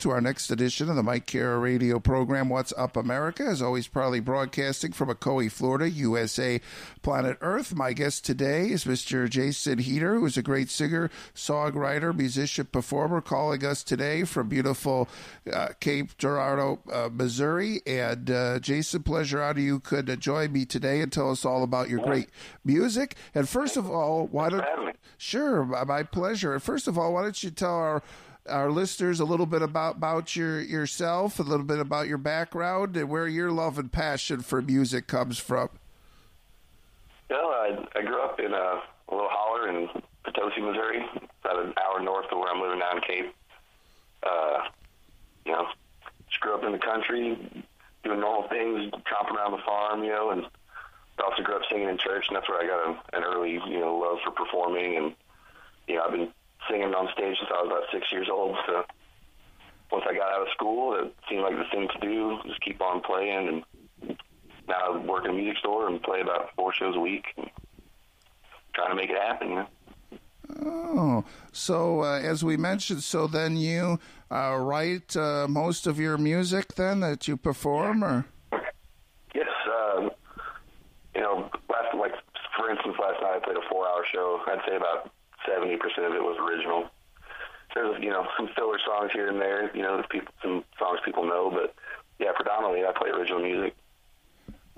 to our next edition of the Mike Kara radio program, What's Up America. As always, proudly broadcasting from Ocoee, Florida, USA, planet Earth. My guest today is Mr. Jason Heeter, who is a great singer, songwriter, musician, performer, calling us today from beautiful uh, Cape Girardeau, uh, Missouri. And uh, Jason, pleasure out of you could uh, join me today and tell us all about your great music. And first of all, why don't. Sure, my my pleasure. And first of all, why don't you tell our our listeners a little bit about about your yourself, a little bit about your background, and where your love and passion for music comes from. Well, I, I grew up in a, a little holler in Potosi, Missouri, about an hour north of where I'm living now in Cape. Uh, you know, just grew up in the country, doing normal things, tromping around the farm, you know, and also grew up singing in church, and that's where I got a, an early, you know, love for performing. And, you know, I've been singing on stage since I was about six years old, so once I got out of school, it seemed like the thing to do, just keep on playing. And now I work in a music store and play about four shows a week, and trying to make it happen. You know? Oh, so uh, as we mentioned, so then you uh, write uh, most of your music then that you perform, or Yes, um, you know, last like for instance, last night I played a four-hour show. I'd say about seventy percent of it was original. There's you know some filler songs here and there, you know, people some songs people know, but yeah, predominantly I play original music.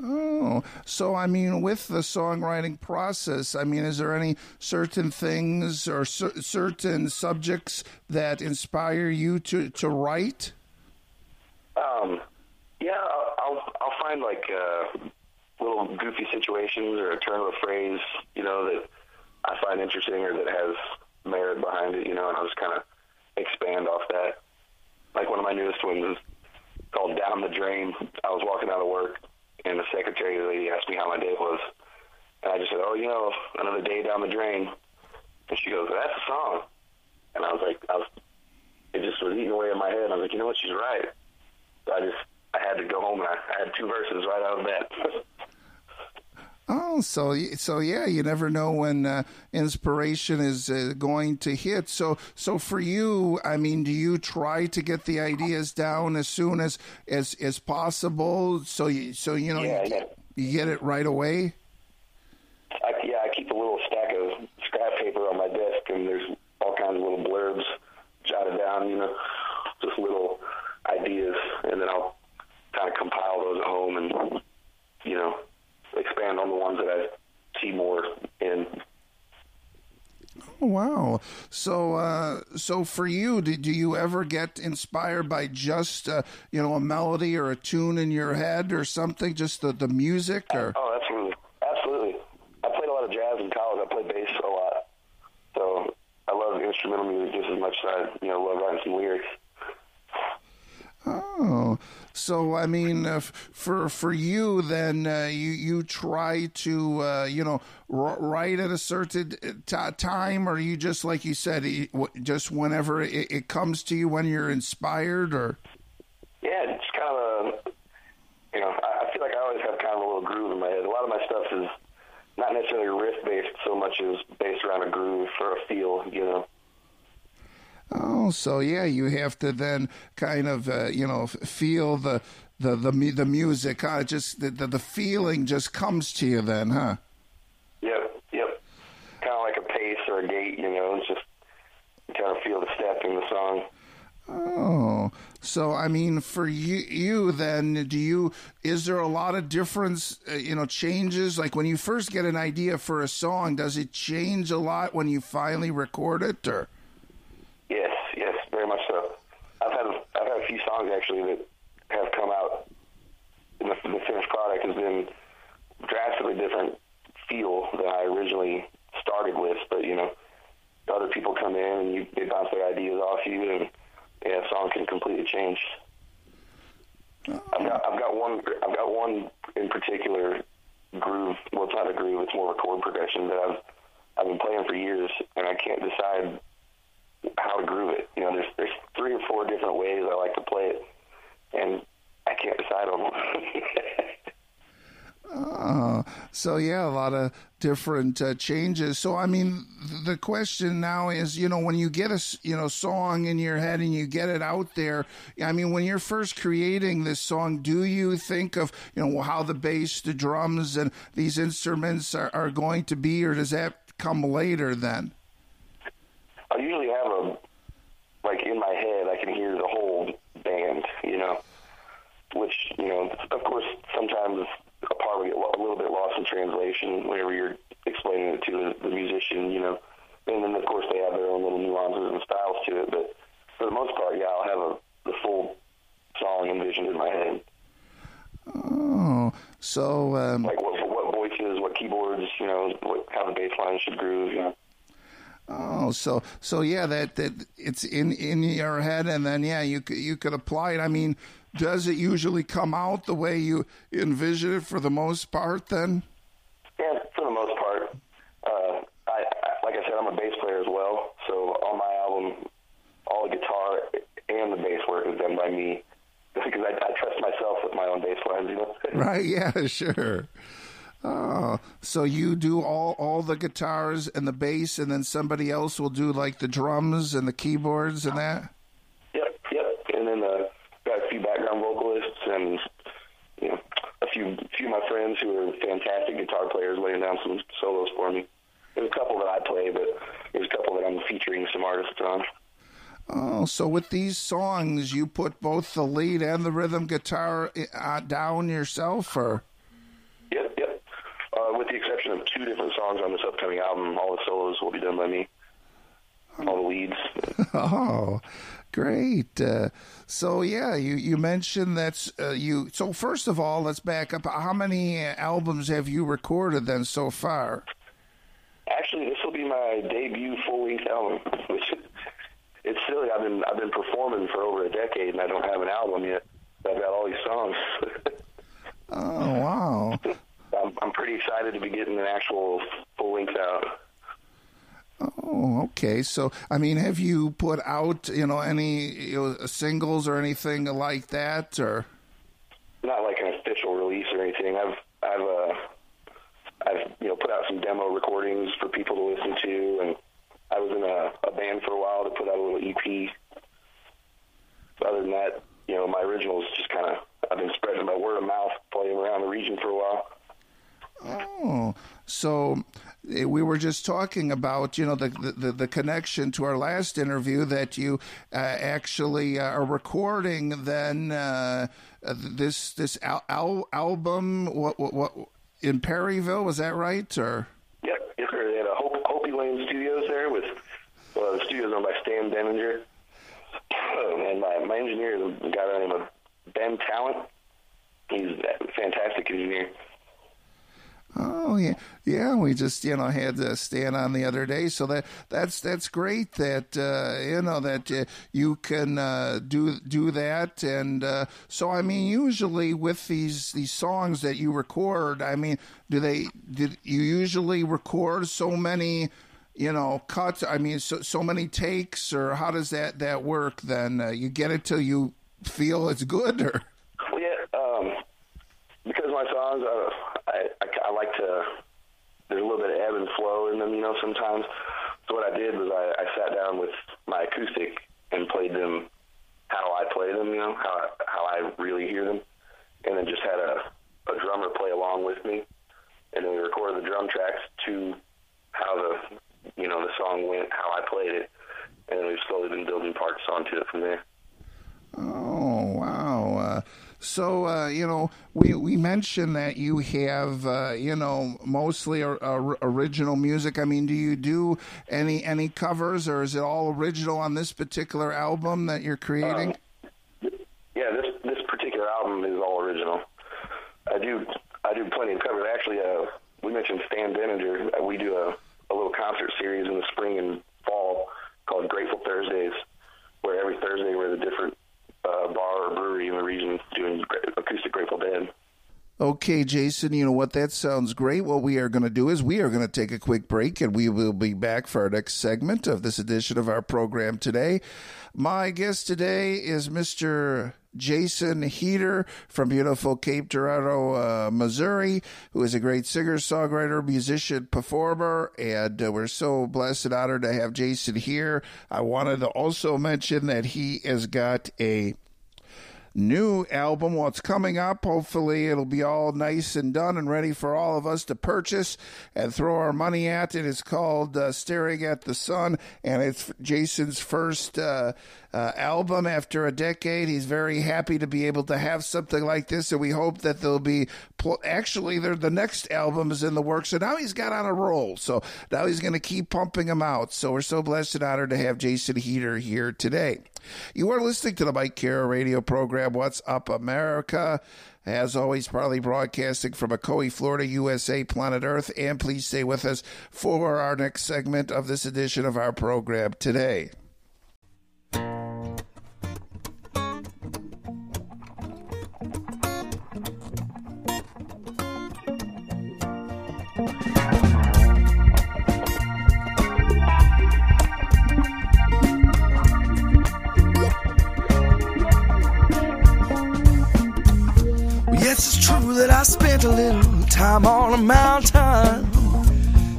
Oh, so I mean, with the songwriting process, I mean, is there any certain things or cer- certain subjects that inspire you to, to write? Um, yeah, I'll I'll, I'll find like uh, little goofy situations or a turn of a phrase, you know, that I find interesting or that has merit behind it, you know, and I'll just kind of expand off that. Like one of my newest ones is called "Down the Drain." I was walking out of work, and the secretary lady asked me how my day was, and I just said, "Oh, you know, another day down the drain." And she goes, "That's a song," and I was like, I was, it just was eating away in my head. I was like, you know what, she's right. So I just I had to go home and I, I had two verses right out of that. Oh, so so yeah, you never know when uh, inspiration is uh, going to hit. So so for you, I mean, do you try to get the ideas down as soon as as as possible? So you so you know Yeah, you, yeah. you get it right away. I, yeah, I keep a little stack of scrap paper on my desk, and there's all kinds of little blurbs jotted down, you know, just little ideas, and then I'll kind of compile those at home and, you know, expand on the ones that I see more in. Oh, wow. So, uh, so for you, do, do you ever get inspired by just uh, you know a melody or a tune in your head or something? Just the, the music or? Oh, absolutely, absolutely. I played a lot of jazz in college. I played bass a lot, so I love instrumental music just as much as I you know love writing some lyrics. Oh, so I mean, uh, for for you, then uh, you you try to uh, you know r- write at a certain uh, t- time, or you just like you said, just whenever it, it, comes to you when you're inspired, or yeah, it's kind of a you know I, feel like I always have kind of a little groove in my head. A lot of my stuff is not necessarily riff based so much as based around a groove for a feel, you know. Oh, so yeah, you have to then kind of uh, you know feel the the the the music. Huh? Just the, the, the feeling just comes to you then, huh? Yep, yep. Kind of like a pace or a gait, you know. It's just you kind of feel the step in the song. Oh, so I mean, for you, you then, do you? Is there a lot of difference? Uh, you know, changes like when you first get an idea for a song. Does it change a lot when you finally record it, or? Songs actually that have come out in the, the finished product has been drastically different feel than I originally started with. But you know, other people come in and you they bounce their ideas off you, and yeah, a song can completely change. I've got I've got one I've got one in particular groove. Well, it's not a groove; it's more of a chord progression that I've I've been playing for years, and I can't decide how to groove it. You know, there's there's three or four different ways I like to play it, and I can't decide on one. Oh, so yeah, a lot of different uh, changes. So I mean, the question now is, you know, when you get a you know song in your head and you get it out there, I mean, when you're first creating this song, do you think of you know how the bass, the drums, and these instruments are, are going to be, or does that come later then? I usually have like in my head. I can hear the whole band, you know. Which you know, of course, sometimes a part will get a little bit lost in translation whenever you're explaining it to the, the musician, you know. And then of course they have their own little nuances and styles to it, but for the most part, yeah, I'll have a the full song envisioned in my head. Oh, so um, like what, what voices, what keyboards, you know, what, how the bass line should groove, you know. Oh, so so yeah, that that it's in in your head, and then yeah, you could you could apply it. I mean, does it usually come out the way you envision it for the most part? Then. Yeah, for the most part. Uh, I, I like I said, I'm a bass player as well, so on my album, all the guitar and the bass work is done by me because I, I trust myself with my own bass lines. You know. right. Yeah. Sure. Oh, so you do all all the guitars and the bass, and then somebody else will do like the drums and the keyboards and that. Yep, yep. And then uh, got a few background vocalists and you know a few few of my friends who are fantastic guitar players laying down some solos for me. There's a couple that I play, but there's a couple that I'm featuring some artists on. Oh, so with these songs, you put both the lead and the rhythm guitar uh, down yourself, or? Exception of two different songs on this upcoming album, all the solos will be done by me. All the leads. oh, great. Uh, so yeah, you you mentioned that uh, you. So first of all, let's back up. How many albums have you recorded then so far? Actually, this will be my debut full length album, which it's silly. I've been I've been performing for over a decade, and I don't have an album yet. I've got all these songs. oh wow! I'm, I'm pretty excited to be getting an actual full length out. Oh, okay. So, I mean, have you put out, you know, any you know, singles or anything like that, or not like an official release or anything? I've, I've, uh, I've, you know, put out some demo recordings for people to listen to, and I was in a, a band for a while to put out a little EP. Other than that, you know, my originals just kind of I've been spreading by word of mouth, playing around the region for a while. Oh, so eh, we were just talking about you know the the, the connection to our last interview that you uh, actually uh, are recording then uh, this this al- al- album what, what, what in Perryville. Was that right? Or Yep, yes, sir. They had a Hope, Hopi Lane Studios there with well, the studio's owned by Stan Denninger, and my my engineer a guy by the name of Ben Talent. He's a fantastic engineer. Oh yeah, yeah. We just you know had to stand on the other day, so that that's that's great that uh, you know that uh, you can uh, do do that, and uh, so I mean, usually with these these songs that you record, I mean, do they did you usually record so many? You know, cuts. I mean, so so many takes, or how does that that work? Then uh, you get it till you feel it's good, or yeah, um, because my songs, uh, I, I, I like to. There's a little bit of ebb and flow in them, you know. Sometimes, so what I did was I, I sat down with my acoustic and played them how I play them, you know, how I, how I really hear them, and then just had a, a drummer play along with me, and then we recorded the drum tracks to how the you know the song went, how I played it, and then we've slowly been building parts onto it from there. Oh wow! So uh, you know, we we mentioned that you have uh, you know mostly or, or, original music. I mean, do you do any any covers, or is it all original on this particular album that you're creating? Yeah, this this particular album is all original. I do I do plenty of covers. Actually, uh, we mentioned Stan Denninger. Uh, we do a, a little concert series in the spring and fall called Grateful Thursdays, where every Thursday we're at a different uh, bar brewery in the region doing acoustic Grateful Dead. Okay, Jason, you know what? That sounds great. What we are going to do is we are going to take a quick break and we will be back for our next segment of this edition of our program today. My guest today is Mr. Jason Heeter from beautiful Cape Girardeau, uh, Missouri, who is a great singer, songwriter, musician, performer, and uh, we're so blessed and honored to have Jason here. I wanted to also mention that he has got a new album. What's coming up? Hopefully, it'll be all nice and done and ready for all of us to purchase and throw our money at. It is called uh, Staring at the Sun, and it's Jason's first uh, uh, album after a decade. He's very happy to be able to have something like this, and we hope that there'll be. Pl- Actually, the next album is in the works, so now he's got on a roll. So now he's going to keep pumping them out. So we're so blessed and honored to have Jason Heeter here today. You are listening to the Mike Kara radio program, What's Up America. As always, proudly broadcasting from Ocoee, Florida, USA, planet Earth. And please stay with us for our next segment of this edition of our program today. I spent a little time on a mountain.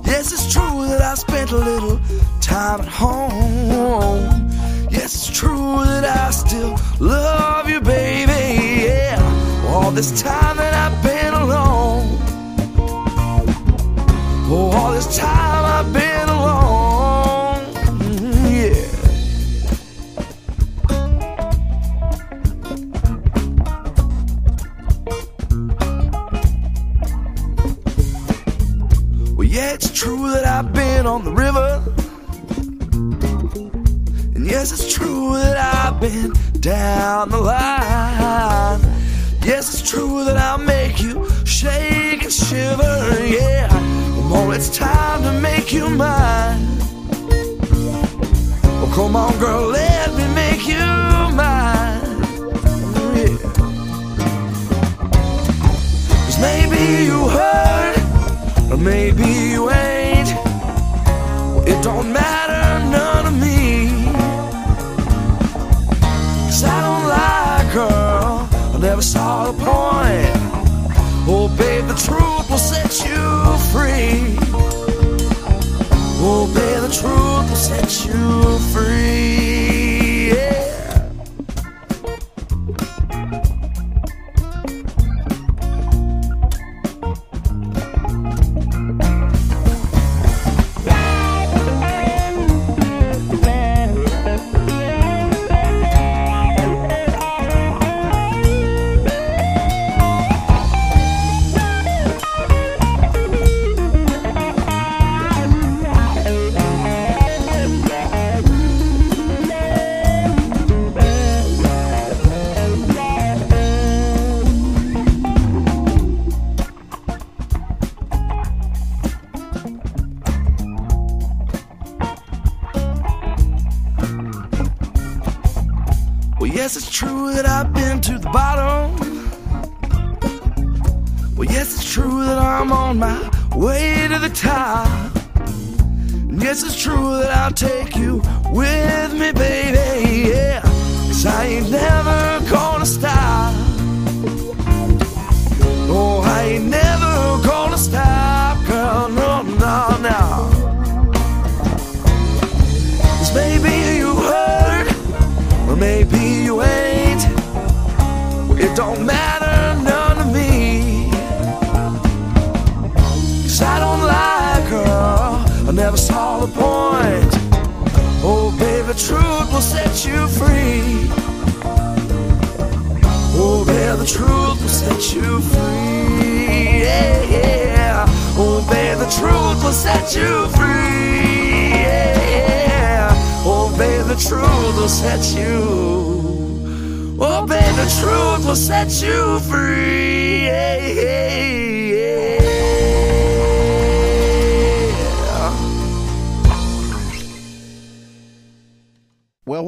Yes, it's true that I spent a little time at home. Yes, it's true that I still love you, baby. Yeah, all this time that I've been alone. Oh, all this time it's true that I've been on the river. And yes, it's true that I've been down the line. Yes, it's true that I'll make you shake and shiver. Yeah, well, it's time to make you mine. Oh, come on, girl, let me make you mine. Yeah. Cause maybe you heard maybe you ain't. Well, it don't matter none of me. Cause I don't lie, girl. I never saw the point. Oh, babe, the truth will set you free. Oh, babe, the truth will set you free. The top. Yes, it's true that I'll take you with me, baby. Yeah, cause I ain't never gonna stop. Oh, I ain't never gonna stop, girl. No, no, no. Cause maybe you heard, or maybe you ain't. It don't matter never saw the point. Oh, baby, the truth will set you free. Oh, baby, the truth will set you free. Yeah, yeah. Oh, baby, the oh, oh, truth will set you free. Yeah, yeah. Oh, baby, the truth will set you. Oh, baby, the truth will set you free. Yeah, yeah,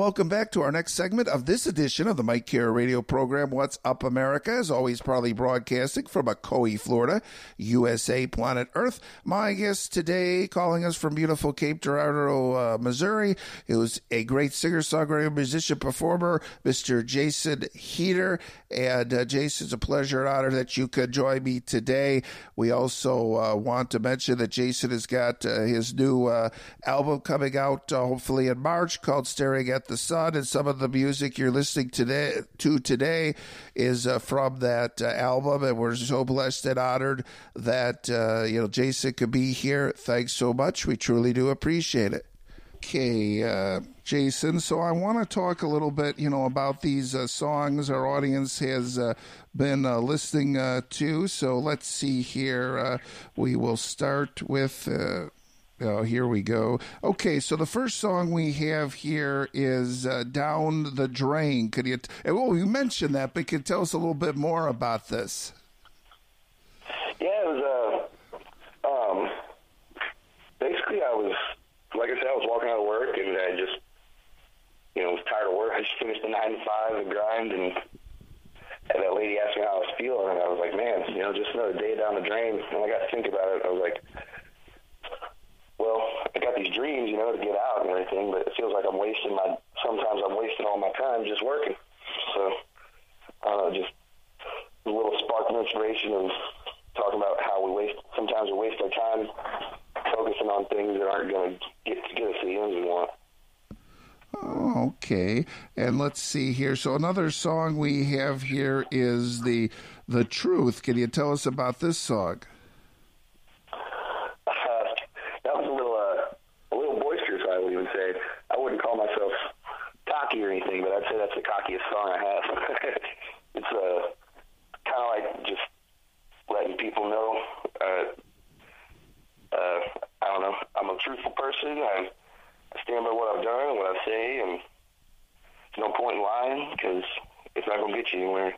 welcome back to our next segment of this edition of the Mike Kara radio program, What's Up America, as always, proudly broadcasting from Ocoee, Florida, USA, planet Earth. My guest today, calling us from beautiful Cape Girardeau, uh, Missouri, who's a great singer, songwriter, musician, performer, Mr. Jason Heeter. And uh, Jason, it's a pleasure and honor that you could join me today. We also uh, want to mention that Jason has got uh, his new uh, album coming out, uh, hopefully in March, called Staring at the Sun. And some of the music you're listening today to today is uh, from that uh, album. And we're so blessed and honored that uh, you know Jason could be here. Thanks so much. We truly do appreciate it. Okay, uh, Jason. So I want to talk a little bit, you know, about these uh, songs our audience has uh, been uh, listening uh, to. So let's see here. Uh, we will start with. Oh, here we go. Okay, so the first song we have here is uh, "Down the Drain." Could you? Well, you mentioned that, but could tell us a little bit more about this? Yeah, it was uh, um, basically I was, like I said, I was walking out of work and I just, you know, was tired of work. I just finished the nine to five, the grind, and and that lady asked me how I was feeling, and I was like, man, you know, just another day down the drain. And I got to think about it. I was like, these dreams, you know, to get out and everything, but it feels like I'm wasting my. Sometimes I'm wasting all my time just working. So I don't know, just a little spark of inspiration of talking about how we waste. Sometimes we waste our time focusing on things that aren't going to get get us the ends we want. Okay. And let's see here. So another song we have here is the the truth. Can you tell us about this song? Uh, that was a little uh, a little boisterous, I would even say. I wouldn't call myself cocky or anything, but I'd say that's the cockiest song I have. it's uh, kind of like just letting people know. Uh, uh, I don't know. I'm a truthful person. I, I stand by what I've done and what I say, and there's no point in lying because it's not going to get you anywhere.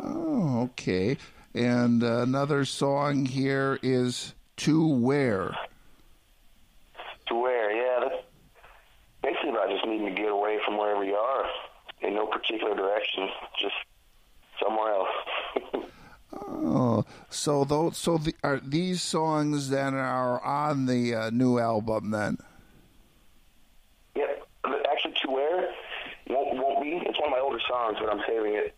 Oh, okay. And uh, another song here is "To Where." To where? Yeah, basically about just needing to get away from wherever you are in no particular direction, just somewhere else. Oh, so those so the, are these songs then are on the uh, new album then? yeah, actually, to where won't won't be. It's one of my older songs, but I'm saving it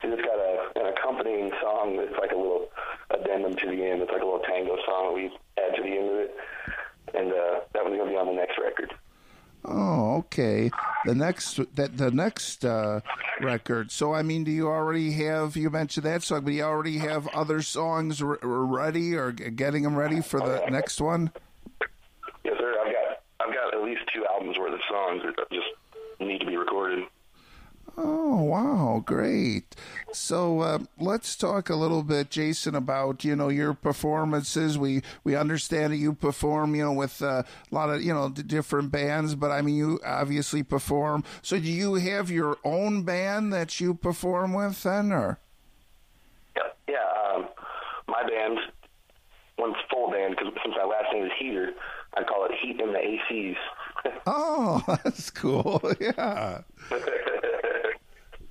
because it's got a an accompanying song that's like a little addendum to the end. It's like a little tango song that we add to the end of it, and uh, that one's gonna be on the next record. Oh, okay. The next that the next uh, record. So I mean, do you already have? You mentioned that song, but you already have other songs r- ready or getting them ready for the next one? Yes, sir. I've got I've got at least two albums worth of songs that just need to be recorded. Oh, wow, great. So uh, let's talk a little bit, Jason, about you know your performances. We we understand that you perform, you know, with uh, a lot of you know different bands, but I mean you obviously perform. So do you have your own band that you perform with then, or? Yeah, yeah. Um, my band, one's full band because since my last name is Heeter, I call it Heat in the ACs. Oh, that's cool. Yeah.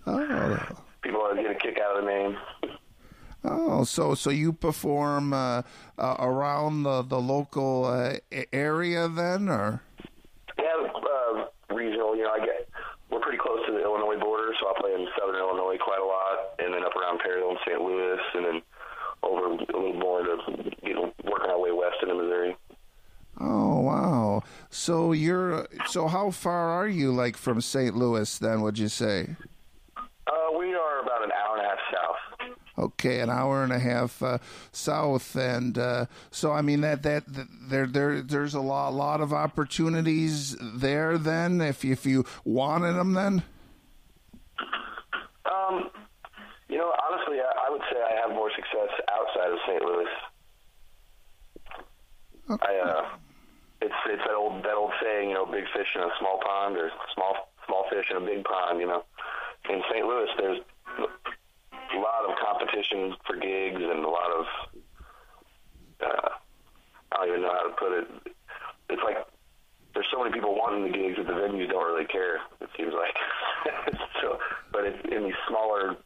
Oh. people always get a kick out of the name. Oh, so so you perform uh, uh, around the the local uh, area then, or? Yeah, uh, regional. You know, I get we're pretty close to the Illinois border, so I play in Southern Illinois quite a lot, and then up around Perryville and St. Louis, and then over a little more to you know working our way west into Missouri. Oh wow! So you're so how far are you like from St. Louis then? Would you say? Uh, we are about an hour and a half south. Okay, an hour and a half uh, south, and uh, so I mean that, that that there there there's a lot a lot of opportunities there. Then, if if you wanted them, then Um, you know, honestly, I, I would say I have more success outside of St. Louis. I uh, it's it's that old that old saying, you know, big fish in a small pond, or small small fish in a big pond. You know, in St. Louis, there's a lot of competition for gigs and a lot of uh, I don't even know how to put it. It's like there's so many people wanting the gigs that the venues don't really care. It seems like so, but it's in these smaller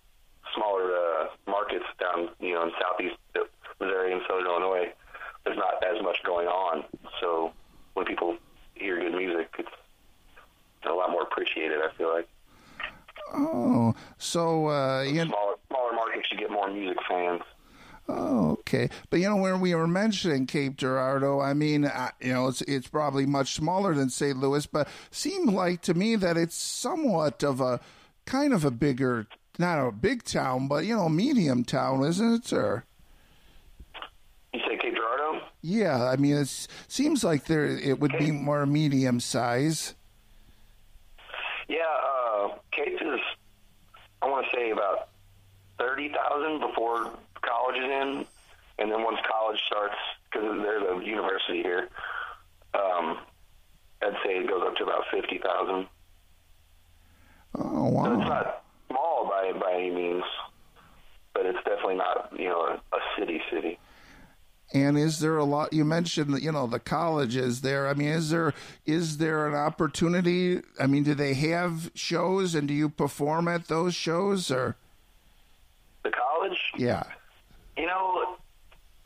smaller uh, markets down you know in southeast Missouri and southern Illinois. There's not as much going on, so when people hear good music, it's a lot more appreciated. I feel like oh, so uh, you know, smaller smaller markets, you get more music fans. Oh, okay. But you know, when we were mentioning Cape Girardeau, I mean, uh, you know, it's it's probably much smaller than St. Louis, but seemed like to me that it's somewhat of a kind of a bigger, not a big town, but you know, medium town, isn't it? Or You say Cape Girardeau? yeah, I mean, it seems like there it would be more medium size. Yeah, uh, Cape is, I want to say about 30,000 before college is in. And then once college starts, because there's a university here, um, I'd say it goes up to about 50,000. Oh wow! So it's not small by, by any means, but it's definitely not, you know, a, a city city. And is there a lot? You mentioned you know the colleges there. I mean, is there is there an opportunity? I mean, do they have shows, and do you perform at those shows, or The college, yeah? You know,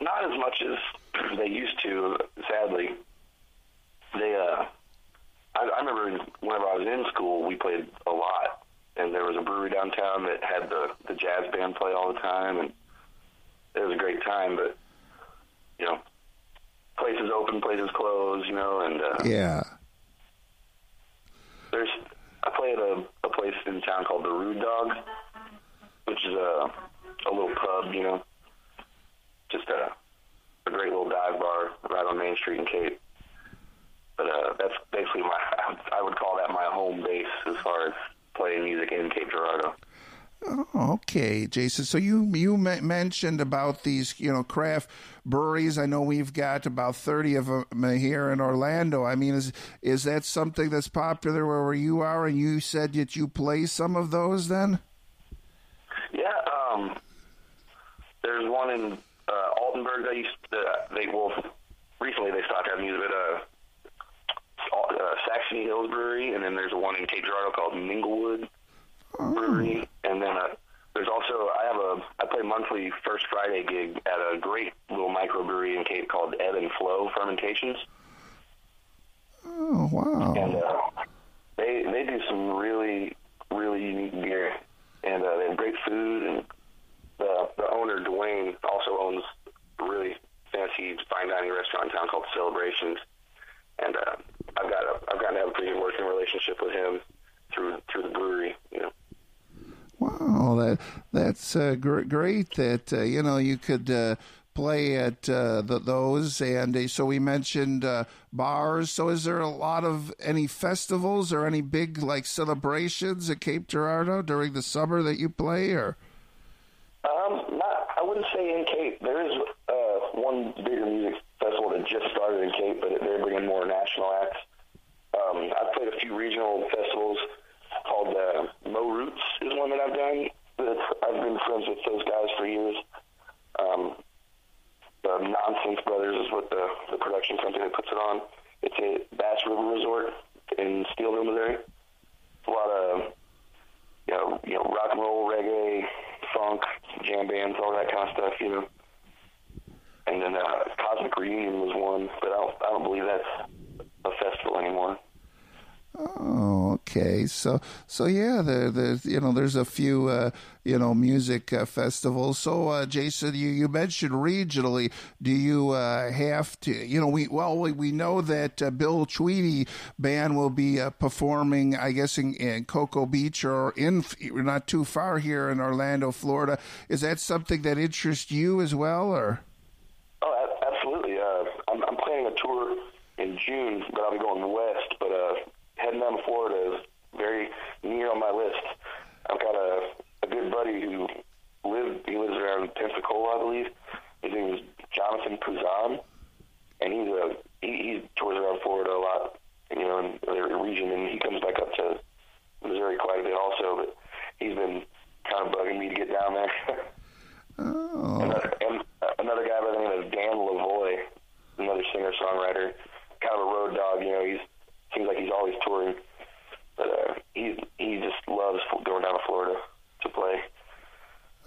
not as much as they used to. Sadly, they. Uh, I, I remember whenever I was in school, we played a lot, and there was a brewery downtown that had the the jazz band play all the time, and it was a great time. But you know, places open, places close. You know, and uh, Yeah. there's I play at a, a place in town called the Rude Dog, which is a a little pub, you know, just a a great little dive bar right on Main Street in Cape. But uh, that's basically my I would call that my home base as far as playing music in Cape Girardeau. Oh, okay, Jason. So you you mentioned about these, you know, craft breweries. I know we've got about thirty of them here in Orlando. I mean, is is that something that's popular where you are? And you said that you play some of those, then? Yeah, um, there's one in uh, Altenburg that used to, they well recently they stopped having music at uh, uh, Saxony Hills Brewery, and then there's one in Cape Girardeau called Minglewood Brewery, and then uh, there's also I have a I play monthly first Friday gig at a great little microbrewery in Cape called Ebb and Flow Fermentations, Oh, wow. and uh, they they do some really really unique beer, and uh, they have great food, and the owner Dwayne also owns a really fancy fine dining restaurant in town called Celebrations, and uh, I've got a, I've gotten to have a pretty good working relationship with him through through the brewery, you know. Wow, that that's uh, gr- great. That uh, you know you could uh, play at uh, the, those, and uh, so we mentioned uh, bars. So, is there a lot of any festivals or any big like celebrations at Cape Girardeau during the summer that you play? Or wouldn't say in Cape. There is uh, one bigger music festival that just started in Cape, but they're bringing more national acts. Um, I've played a few regional festivals called uh, Mo Roots is one that I've done. That's, I've been friends with those guys for years. Um, the Nonsense Brothers is what the, the production company that puts it on. It's at Bass River Resort in Steelville, Missouri. It's a lot of you know, you know, rock and roll, reggae, funk, jam bands, all that kind of stuff, you know. And then uh, Cosmic Reunion was one, but I don't, I don't believe that's a festival anymore. Oh, okay. So, so yeah, there, there's you know, there's a few uh, you know music uh, festivals. So, uh, Jason, you, you mentioned regionally. Do you uh, have to? You know, we well we, we know that uh, Bill Tweedy band will be uh, performing, I guess, in, in Cocoa Beach or in not too far here in Orlando, Florida. Is that something that interests you as well, or? Oh, absolutely. I'm, I'm planning a tour in June, but I'll be going west. But uh, heading down to Florida very near on my list. I've got a, a good buddy who lived he lives around Pensacola, I believe. His name is Jonathan Puzan, and he's a he, he tours around Florida a lot, you know, in the region, and he comes back up to Missouri quite a bit also. But he's been kind of bugging me to get down there. Oh. And, uh, and another guy by the name of Dan Lavoy, another singer songwriter, kind of a road dog. You know, he's seems like he's always touring, but uh, he he just loves going down to Florida to play.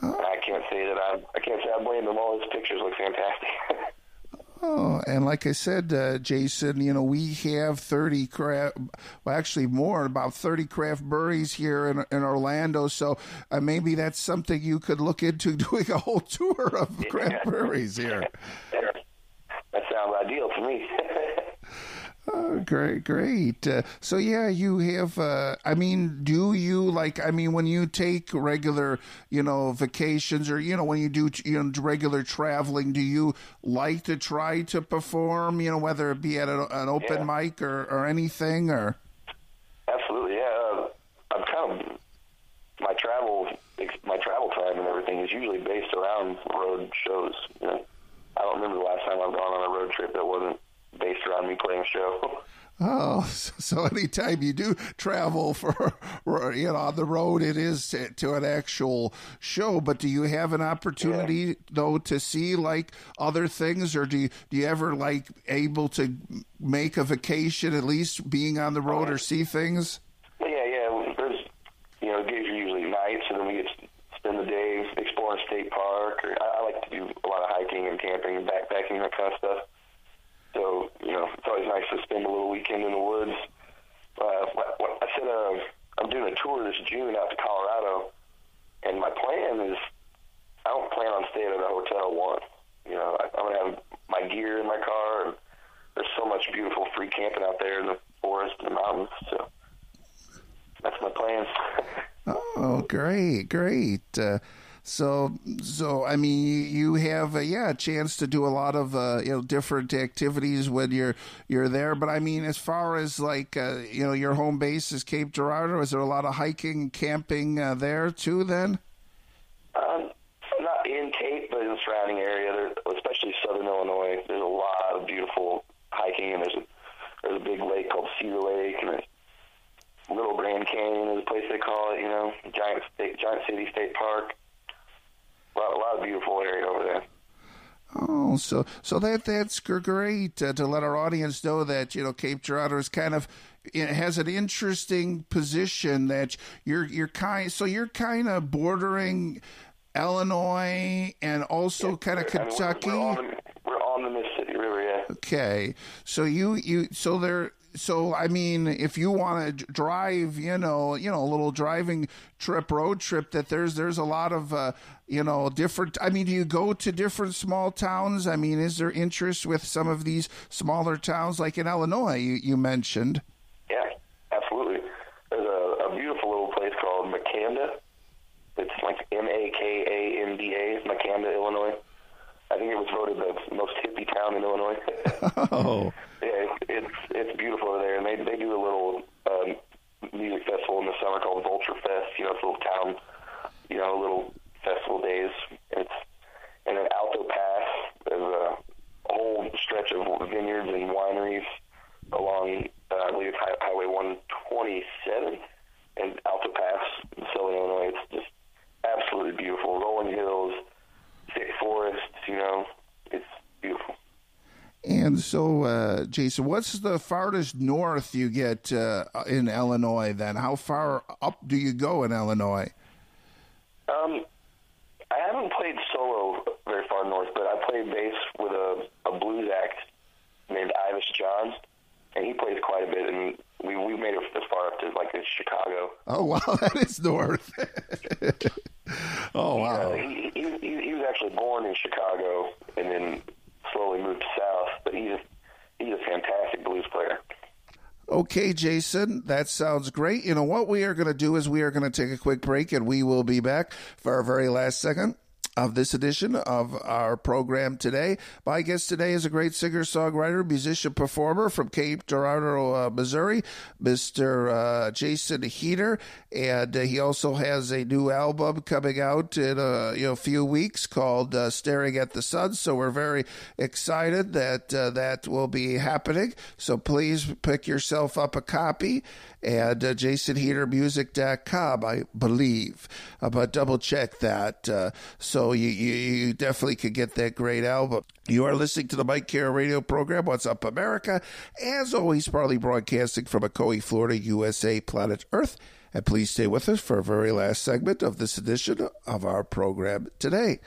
And I can't say that I I can't say I blame him. All his pictures look fantastic. Oh, and like I said, uh, Jason, you know, we have 30 craft, well, actually more, about 30 craft breweries here in, in Orlando. So uh, maybe that's something you could look into doing a whole tour of craft breweries here. that sounds ideal to me. Oh, great, great. Uh, so yeah, you have. Uh, I mean, do you like? I mean, when you take regular, you know, vacations, or you know, when you do, you know, regular traveling, do you like to try to perform? You know, whether it be at a, an open Yeah. mic or, or anything, or Absolutely, yeah. Uh, I'm kind of my travel my travel time and everything is usually based around road shows. You know, I don't remember the last time I've gone on a road trip that wasn't based around me playing a show. oh, so anytime you do travel for, you know, on the road, it is to, to an actual show. But do you have an opportunity though to see like other things, or do you do you ever like able to make a vacation at least being on the road or uh, see things? But yeah, yeah. There's you know gigs are usually nights, and then we get to spend the day exploring state park. Or I, I like to do a lot of hiking and camping and backpacking that kind of stuff. So you know, it's always nice to spend a little weekend in the woods. Uh, what, what, I said uh, I'm doing a tour this June out to Colorado, and my plan is I don't plan on staying at a hotel once. You know, I, I'm gonna have my gear in my car, and there's so much beautiful free camping out there in the forest and the mountains. So that's my plans. Oh, great. Uh, so, so I mean, you have uh, yeah a chance to do a lot of uh, you know different activities when you're you're there. But I mean, as far as like uh, you know, your home base is Cape Girardeau. Is there a lot of hiking, camping uh, there too? Then. Um, not in Cape, but in the surrounding area, especially southern Illinois, there's a lot of beautiful hiking, and there's a there's a big lake called Cedar Lake, and there's Little Grand Canyon is a place they call it. You know, Giant State, Giant City State Park. A lot, a lot of beautiful area over there. Oh, so so that that's great uh, to let our audience know that you know Cape Girardeau is kind of it has an interesting position that you're you're kind so you're kind of bordering Illinois and also kind of I mean, we're- Kentucky. We're, on the, we're on the Mississippi River, yeah. Okay, so you you so there so I mean if you want to drive you know you know a little driving trip road trip that there's there's a lot of uh, you know different I mean do you go to different small towns I mean is there interest with some of these smaller towns like in Illinois you, you mentioned Yeah, absolutely. There's a, a beautiful little place called Makanda. It's like M A K A N D A, Makanda, Illinois. I think it was voted the most hippie town in Illinois. oh yeah, it's, it's it's beautiful over there, and they they do a little um, music festival in the summer called Vulture Fest. You know, it's a little town, you know, little festival days. And it's and then Alto Pass. There's a, whole stretch of vineyards and wineries along, uh, I believe, it's Hi- Highway 127 and Alto Pass in Southern Illinois. It's just absolutely beautiful. Rolling hills, thick forests. You know, it's beautiful. And so, uh, Jason, what's the farthest north you get uh, in Illinois? Then, how far up do you go in Illinois? Um, I haven't played solo very far north, but I played bass with a, a blues act named Ivish John, and he plays quite a bit. And we we made it as far up to like Chicago. Oh wow, that is north. oh wow. Uh, he, he, he he was actually born in Chicago and then slowly moved south, but he's a, he's a fantastic blues player. Okay, Jason, that sounds great. You know what we are going to do is we are going to take a quick break and we will be back for our very last segment of this edition of our program today. My guest today is a great singer, songwriter, musician, performer from Cape Girardeau, uh, Missouri, Mr. Uh, Jason Heeter, and uh, he also has a new album coming out in a you know few weeks called uh, "Staring at the Sun." So we're very excited that uh, that will be happening. So please pick yourself up a copy and uh, jasonheetermusic.com, I believe. Uh, but double check that. Uh, you, you, you definitely could get that great album. You are listening to the Mike Kara radio program, What's Up America? As always, partly broadcasting from Ocoee, Florida, USA, planet Earth. And please stay with us for a very last segment of this edition of our program today.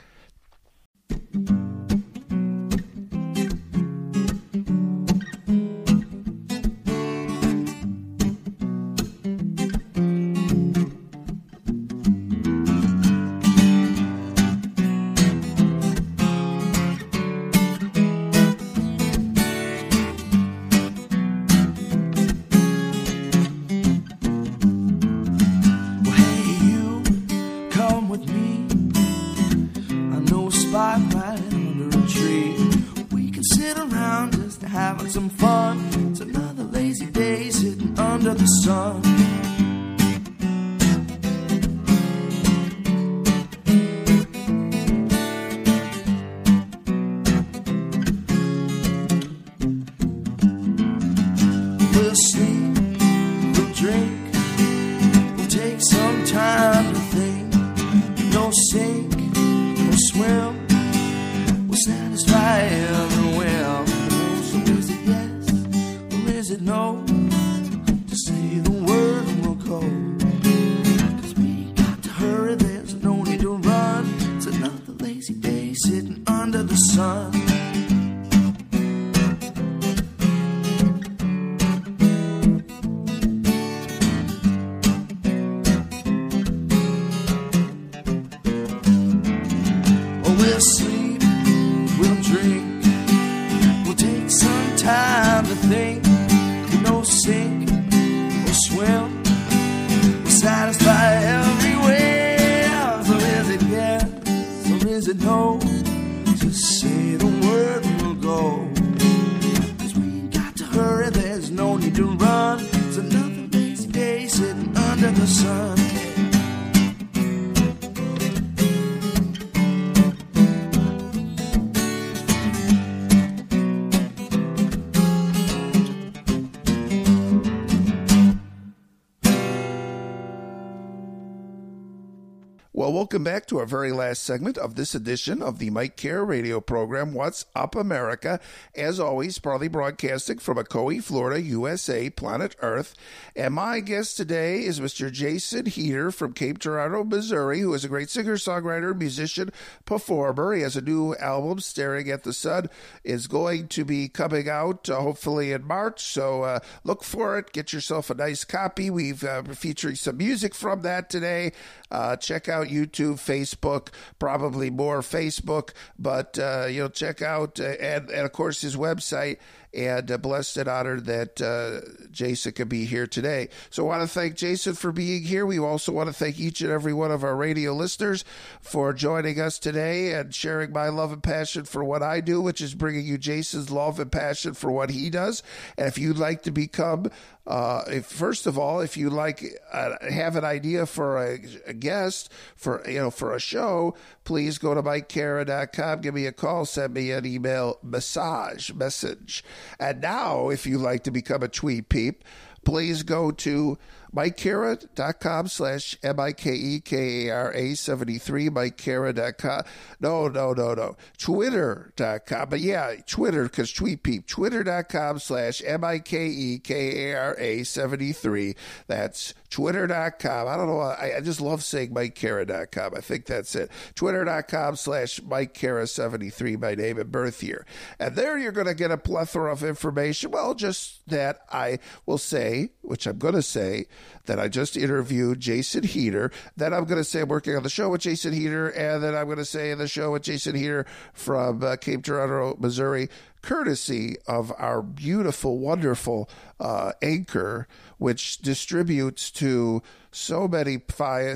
Welcome back to our very last segment of this edition of the Mike Kara radio program, What's Up America. As always, proudly broadcasting from Ocoee, Florida, USA, planet Earth. And my guest today is Mr. Jason Heeter from Cape Girardeau, Missouri, who is a great singer, songwriter, musician, performer. He has a new album, Staring at the Sun, is going to be coming out uh, hopefully in March. So uh, look for it. Get yourself a nice copy. We've uh, featuring some music from that today. Uh, check out YouTube, Facebook, probably more Facebook, but uh, you know, check out uh, and, and of course his website. And uh, blessed and honored that uh, Jason could be here today. So I want to thank Jason for being here. We also want to thank each and every one of our radio listeners for joining us today and sharing my love and passion for what I do, which is bringing you Jason's love and passion for what he does. And if you'd like to become uh, if first of all, if you like uh, have an idea for a, a, guest for you know for a show, please go to MikeKara.com, give me a call, send me an email massage message. And now, if you'd like to become a tweet peep, please go to MikeKara.com slash M-I-K-E-K-A-R-A 73, MikeKara.com. No, no, no, no. Twitter.com. But yeah, Twitter, because Tweet Peep. Twitter.com slash M-I-K-E-K-A-R-A 73. That's Twitter.com. I don't know. I, I just love saying MikeKara.com. I think that's it. Twitter.com slash MikeKara73, my name and birth year. And there you're going to get a plethora of information. Well, just that I will say, which I'm going to say, that I just interviewed Jason Heeter. Then I'm going to say I'm working on the show with Jason Heeter. And then I'm going to say in the show with Jason Heeter from uh, Cape Girardeau, Missouri, courtesy of our beautiful, wonderful uh, anchor, which distributes to so many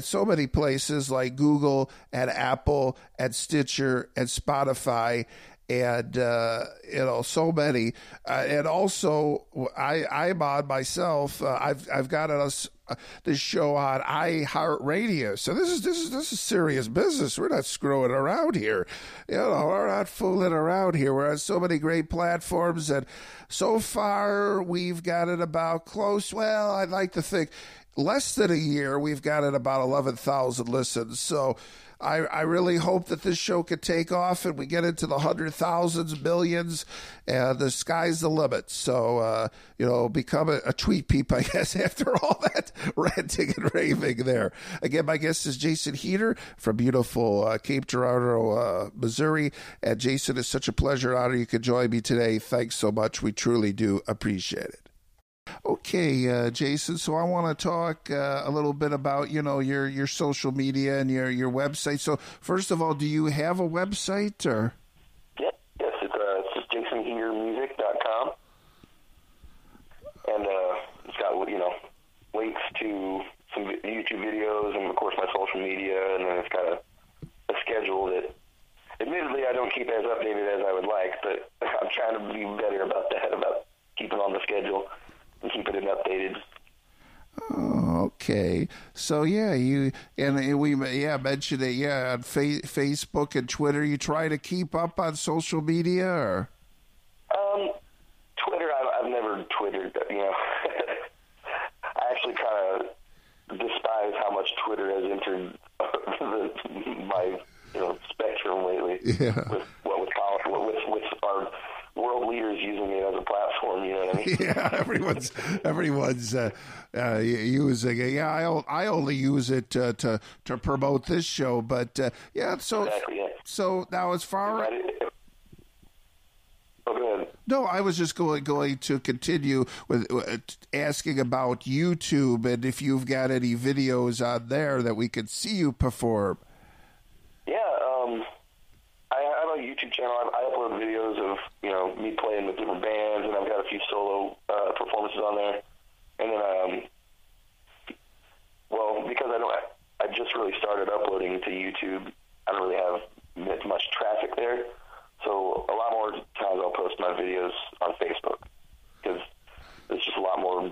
so many places like Google and Apple and Stitcher and Spotify and uh, you know so many, uh, and also I I'm on myself. Uh, I've I've got us uh, this show on iHeartRadio. So this is this is this is serious business. We're not screwing around here. You know, we're not fooling around here. We're on so many great platforms, and so far we've got it about close. Well, I'd like to think less than a year. We've got it about eleven thousand listens. So I, I really hope that this show could take off and we get into the hundred thousands, millions, and the sky's the limit. So, uh, you know, become a, a, tweet peep, I guess, after all that ranting and raving there. Again, my guest is Jason Heeter from beautiful uh, Cape Girardeau, uh, Missouri. And Jason, it's such a pleasure, honor you could join me today. Thanks so much. We truly do appreciate it. Okay, uh, Jason. So I want to talk uh, a little bit about you know your your social media and your your website. So first of all, do you have a website or? Yes, yes. It's uh, it's just and uh, it's got you know links to some YouTube videos and of course my social media, and then it's got a, schedule that. Admittedly, I don't keep as updated as I would like, but I'm trying to be better about that, about keeping on the schedule keeping it updated. Oh, okay. So yeah, you and we yeah mentioned it. Yeah, on fa- Facebook and Twitter, you try to keep up on social media, or um, Twitter. I've, I've never twittered. You know, I actually kind of despise how much Twitter has entered my you know spectrum lately. Yeah. With what with college, with with our world leaders using it as a platform. You know what I mean? yeah, everyone's everyone's uh, uh, using it. Yeah, I I only use it uh, to to promote this show, but uh, yeah. So exactly, yeah. so now as far. Oh. No, I was just going going to continue with uh, asking about YouTube and if you've got any videos on there that we could see you perform. Yeah, um, I have a YouTube channel. I, I upload videos of you know me playing with different bands, and I've got a few solo uh, performances on there. And then, um, well, because I don't, I just really started uploading to YouTube. I don't really have much traffic there, so a lot more times I'll post my videos on Facebook because it's just a lot more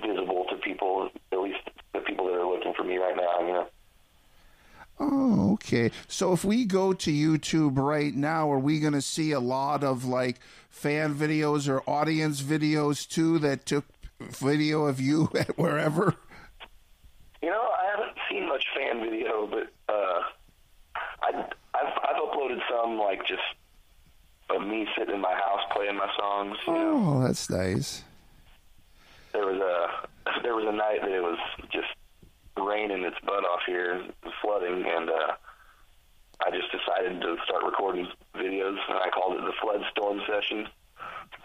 visible to people, at least the people that are looking for me right now. You know. Oh, okay. So if we go to YouTube right now, are we going to see a lot of like fan videos or audience videos too that took video of you at wherever? You know, I haven't seen much fan video, but uh, I, I've, I've uploaded some like just of me sitting in my house playing my songs. You oh, know. that's nice. There was a there was a night that it was just raining its butt off here, flooding, and uh, I just decided to start recording videos, and I called it the Floodstorm Session.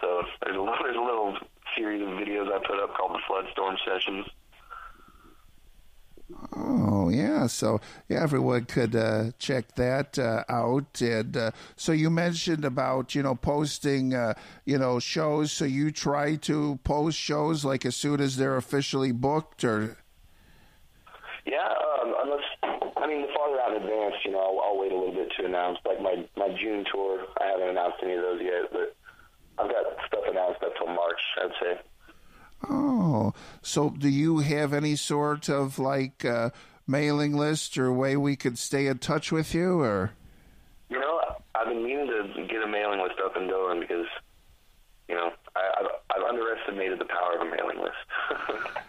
So there's a little, there's a little series of videos I put up called the Floodstorm Sessions. Oh yeah, so yeah, everyone could uh, check that uh, out. And uh, so you mentioned about you know posting uh, you know shows. So you try to post shows like as soon as they're officially booked, or yeah, um, unless I mean the farther out in advance, you know, to announce. Like my my June tour, I haven't announced any of those yet, but I've got stuff announced up till March. I'd say. Oh, so do you have any sort of like uh, mailing list or way we could stay in touch with you, or? You know, I've been meaning to get a mailing list up and going because, you know, I, I've, I've underestimated the power of a mailing list.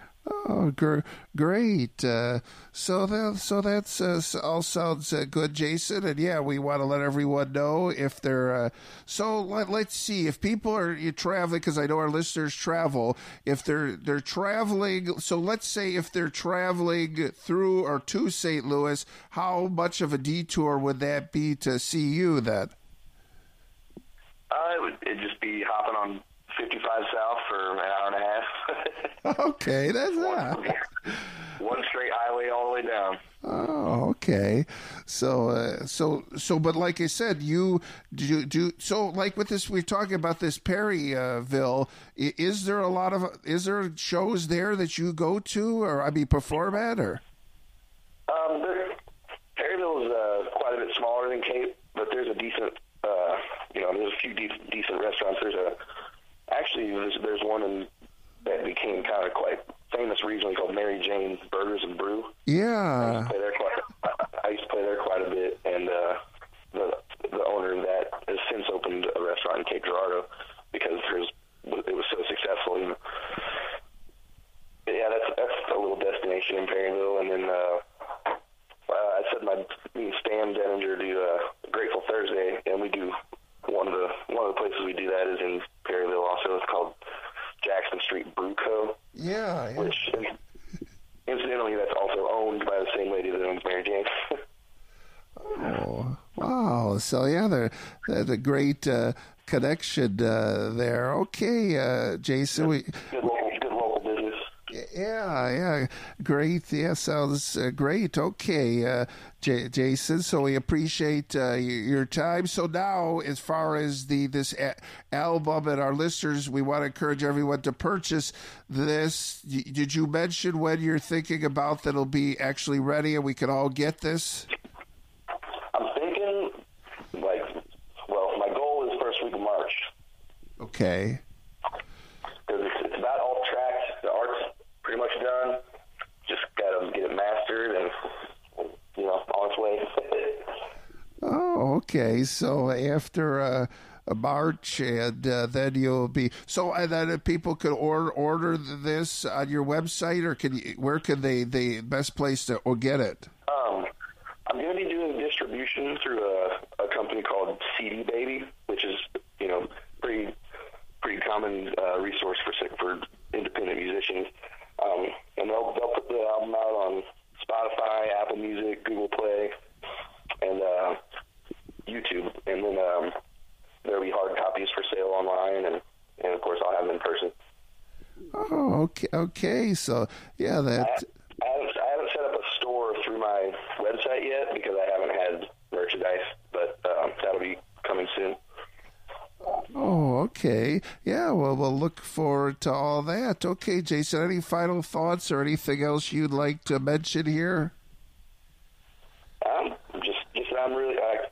Oh, gr- great! Uh, so that so that's uh, all sounds uh, good, Jason. And yeah, we want to let everyone know if they're. Uh, so let, let's see if people are you traveling because I know our listeners travel. If they're they're traveling, so let's say if they're traveling through or to St. Louis, how much of a detour would that be to see you then? Uh, it would it'd just be hopping on 55 South for an hour and a half. okay, that's one, one straight highway all the way down. Oh, okay. So, uh, so, so, but like I said, you do, do so. Like with this, we're talking about this Perryville. Is there a lot of is there shows there that you go to, or I mean, perform at, or? Um, there, Perryville is uh, quite a bit smaller than Cape, but there's a decent, uh, you know, there's a few de- decent restaurants. There's a actually there's, there's one in that became kind of quite famous regionally called Mary Jane's Burgers and Brew. Yeah, I used to play there quite. I used to play there quite a bit, and uh, the the owner of that has since opened a restaurant in Cape Girardeau because there's it was so successful. And, yeah, that's that's a little destination in Perryville, and then uh, uh, I said my me and Stan Denninger do uh, Grateful Thursday, and we do one of the one of the places we do that is in Perryville. Also, it's called Jackson Street Brew Co. Yeah, yeah. Which incidentally, that's also owned by the same lady that owns Mary Jane. oh, wow! So yeah, they're a great uh, connection uh, there. Okay, uh, Jason, we. Good local, good local business. Yeah, yeah, great. Yeah, sounds uh, great. Okay, uh, J- Jason. So we appreciate uh, your time. So now, as far as the this a- album and our listeners, we want to encourage everyone to purchase this. Y- did you mention when you're thinking about that'll be actually ready and we can all get this? I'm thinking, like, well, my goal is first week of March. Okay. Because it's, it's about all tracked. The art's pretty much done. Just got to get it mastered and, you know, on its way. oh, okay. So after uh, March, and uh, then you'll be so uh, then people could order order this on your website, or can you, where can they the best place to or get it? Um, I'm going to be doing distribution through a, a company called CD Baby, which is you know pretty pretty common uh, resource for for independent musicians. Um, and they'll they'll put the album out on Spotify, Apple Music, Google Play, YouTube, and then um, there'll be hard copies for sale online, and and of course I'll have them in person. Oh, okay, okay. So yeah, that. I, I haven't I haven't set up a store through my website yet because I haven't had merchandise, but um, that'll be coming soon. Oh, okay. Yeah, well, we'll look forward to all that. Okay, Jason, any final thoughts or anything else you'd like to mention here? Um, just, just I'm really, I,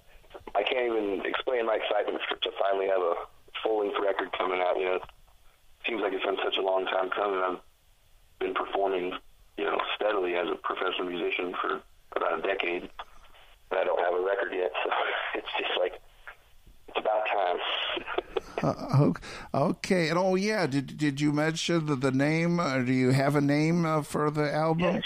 I can't even explain my excitement for, to finally have a full-length record coming out. You know, it seems like it's been such a long time coming. I've been performing, you know, steadily as a professional musician for about a decade, and I don't have a record yet. So it's just like it's about time. Uh, okay, and oh yeah, did did you mention the, the name? Or do you have a name uh, for the album? Yes,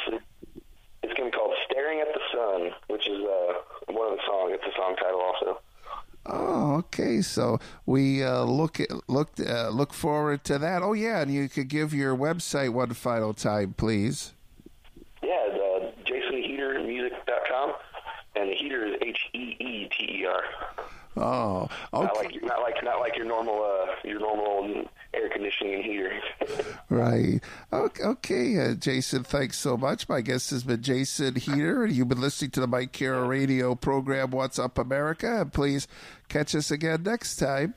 it's going to be called "Staring at the Sun," which is uh, one of the songs. It's a song title also. Oh, okay. So we uh, look at, look uh, look forward to that. Oh yeah, and you could give your website one final time, please. Yeah, uh, JasonHeeterMusic.com, and the heater is H E E T E R. Oh, okay. Not like not like not like your normal uh, your normal air conditioning and heater. Right. Okay, uh, Jason. Thanks so much. My guest has been Jason Heeter, you've been listening to the Mike Kara Radio program. What's up, America? And please catch us again next time.